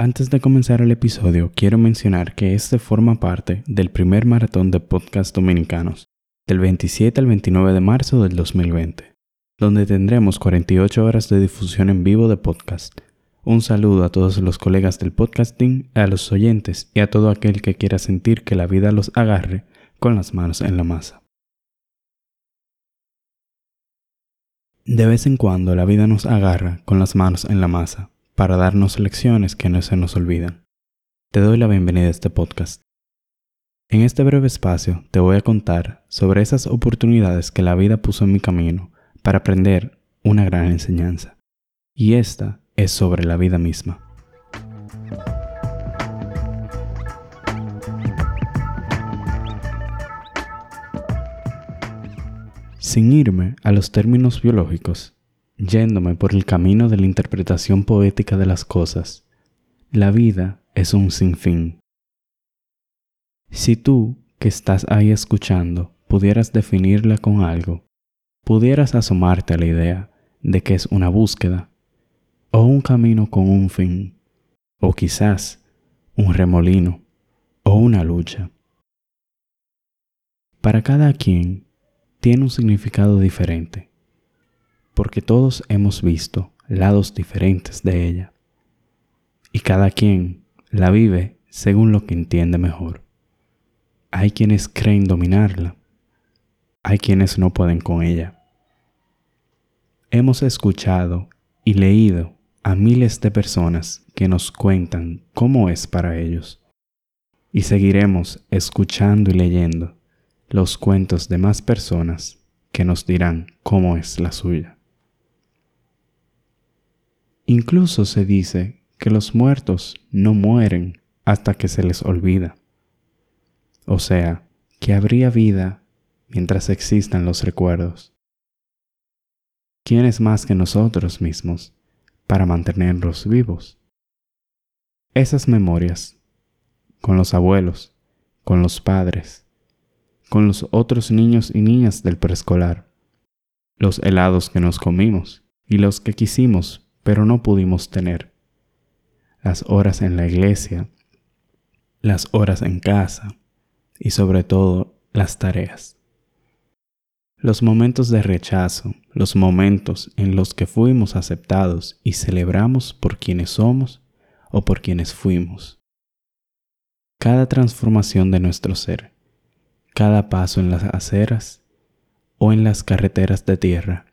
Antes de comenzar el episodio, quiero mencionar que este forma parte del primer maratón de podcast dominicanos, del 27 al 29 de marzo del 2020, donde tendremos 48 horas de difusión en vivo de podcast. Un saludo a todos los colegas del podcasting, a los oyentes y a todo aquel que quiera sentir que la vida los agarre con las manos en la masa. De vez en cuando la vida nos agarra con las manos en la masa para darnos lecciones que no se nos olvidan. Te doy la bienvenida a este podcast. En este breve espacio te voy a contar sobre esas oportunidades que la vida puso en mi camino para aprender una gran enseñanza. Y esta es sobre la vida misma. Sin irme a los términos biológicos, yéndome por el camino de la interpretación poética de las cosas, la vida es un sinfín. Si tú, que estás ahí escuchando, pudieras definirla con algo, pudieras asomarte a la idea de que es una búsqueda, o un camino con un fin, o quizás un remolino, o una lucha. Para cada quien tiene un significado diferente porque todos hemos visto lados diferentes de ella, y cada quien la vive según lo que entiende mejor. Hay quienes creen dominarla, hay quienes no pueden con ella. Hemos escuchado y leído a miles de personas que nos cuentan cómo es para ellos, y seguiremos escuchando y leyendo los cuentos de más personas que nos dirán cómo es la suya. Incluso se dice que los muertos no mueren hasta que se les olvida. O sea, que habría vida mientras existan los recuerdos. ¿Quién es más que nosotros mismos para mantenerlos vivos? Esas memorias, con los abuelos, con los padres, con los otros niños y niñas del preescolar, los helados que nos comimos y los que quisimos pero no pudimos tener. Las horas en la iglesia, las horas en casa y sobre todo las tareas. Los momentos de rechazo, los momentos en los que fuimos aceptados y celebramos por quienes somos o por quienes fuimos. Cada transformación de nuestro ser, cada paso en las aceras o en las carreteras de tierra,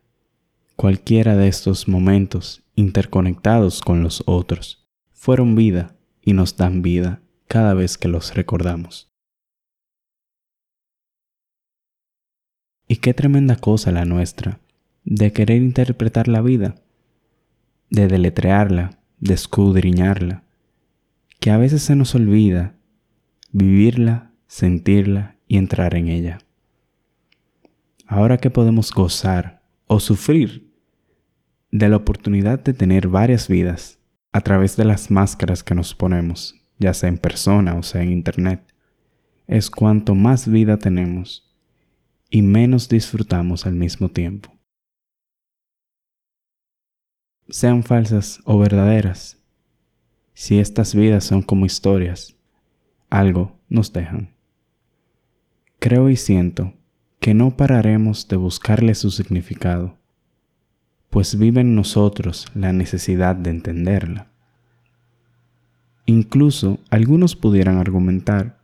cualquiera de estos momentos interconectados con los otros, fueron vida y nos dan vida cada vez que los recordamos. Y qué tremenda cosa la nuestra, de querer interpretar la vida, de deletrearla, de escudriñarla, que a veces se nos olvida vivirla, sentirla y entrar en ella. Ahora que podemos gozar o sufrir de la oportunidad de tener varias vidas a través de las máscaras que nos ponemos, ya sea en persona o sea en internet, es cuanto más vida tenemos y menos disfrutamos al mismo tiempo. Sean falsas o verdaderas, si estas vidas son como historias, algo nos dejan. Creo y siento que no pararemos de buscarle su significado pues vive en nosotros la necesidad de entenderla. Incluso algunos pudieran argumentar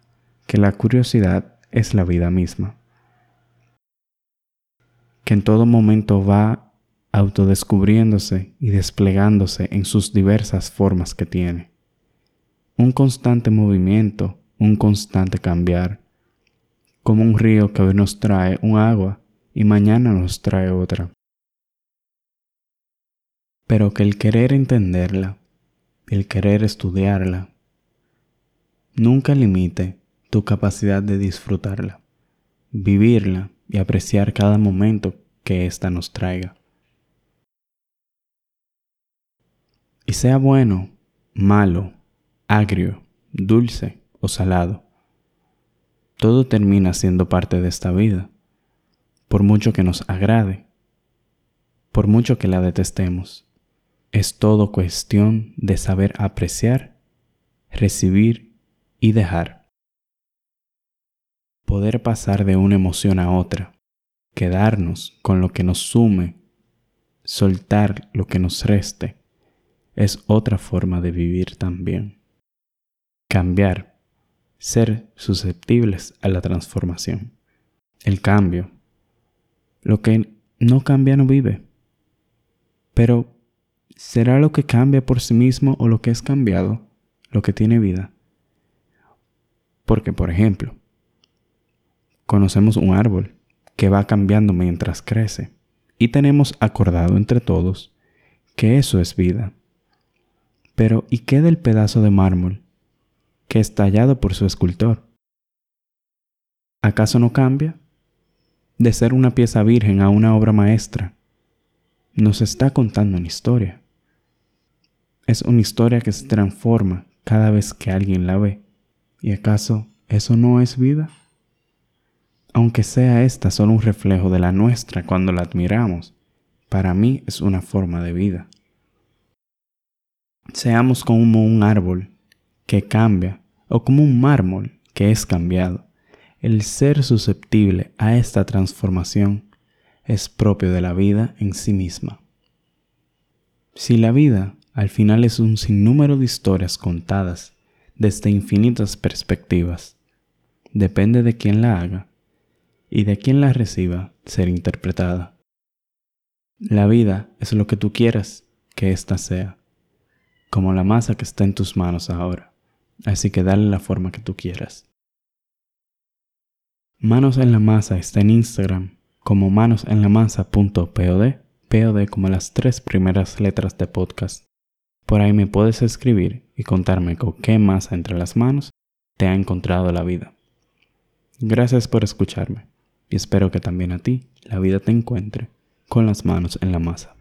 que la curiosidad es la vida misma, que en todo momento va autodescubriéndose y desplegándose en sus diversas formas que tiene. Un constante movimiento, un constante cambiar, como un río que hoy nos trae un agua y mañana nos trae otra pero que el querer entenderla, el querer estudiarla, nunca limite tu capacidad de disfrutarla, vivirla y apreciar cada momento que ésta nos traiga. Y sea bueno, malo, agrio, dulce o salado, todo termina siendo parte de esta vida, por mucho que nos agrade, por mucho que la detestemos. Es todo cuestión de saber apreciar recibir y dejar. Poder pasar de una emoción a otra, quedarnos con lo que nos sume, soltar lo que nos reste, es otra forma de vivir también. Cambiar, ser susceptibles a la transformación. El cambio. Lo que no cambia no vive. Pero, ¿será lo que cambia por sí mismo o lo que es cambiado lo que tiene vida? Porque, por ejemplo, conocemos un árbol que va cambiando mientras crece y tenemos acordado entre todos que eso es vida. Pero ¿y qué del pedazo de mármol que es tallado por su escultor? ¿Acaso no cambia? De ser una pieza virgen a una obra maestra, nos está contando una historia. Es una historia que se transforma cada vez que alguien la ve. ¿Y acaso eso no es vida? Aunque sea esta solo un reflejo de la nuestra cuando la admiramos, para mí es una forma de vida. Seamos como un árbol que cambia o como un mármol que es cambiado. El ser susceptible a esta transformación es propio de la vida en sí misma. Si la vida al final es un sinnúmero de historias contadas desde infinitas perspectivas, depende de quién la haga y de quien la reciba ser interpretada. La vida es lo que tú quieras que ésta sea, como la masa que está en tus manos ahora, así que dale la forma que tú quieras. Manos en la masa está en Instagram como manosenlamasa.pod, POD como las tres primeras letras de podcast. Por ahí me puedes escribir y contarme con qué masa entre las manos te ha encontrado la vida. Gracias por escucharme y espero que también a ti la vida te encuentre con las manos en la masa.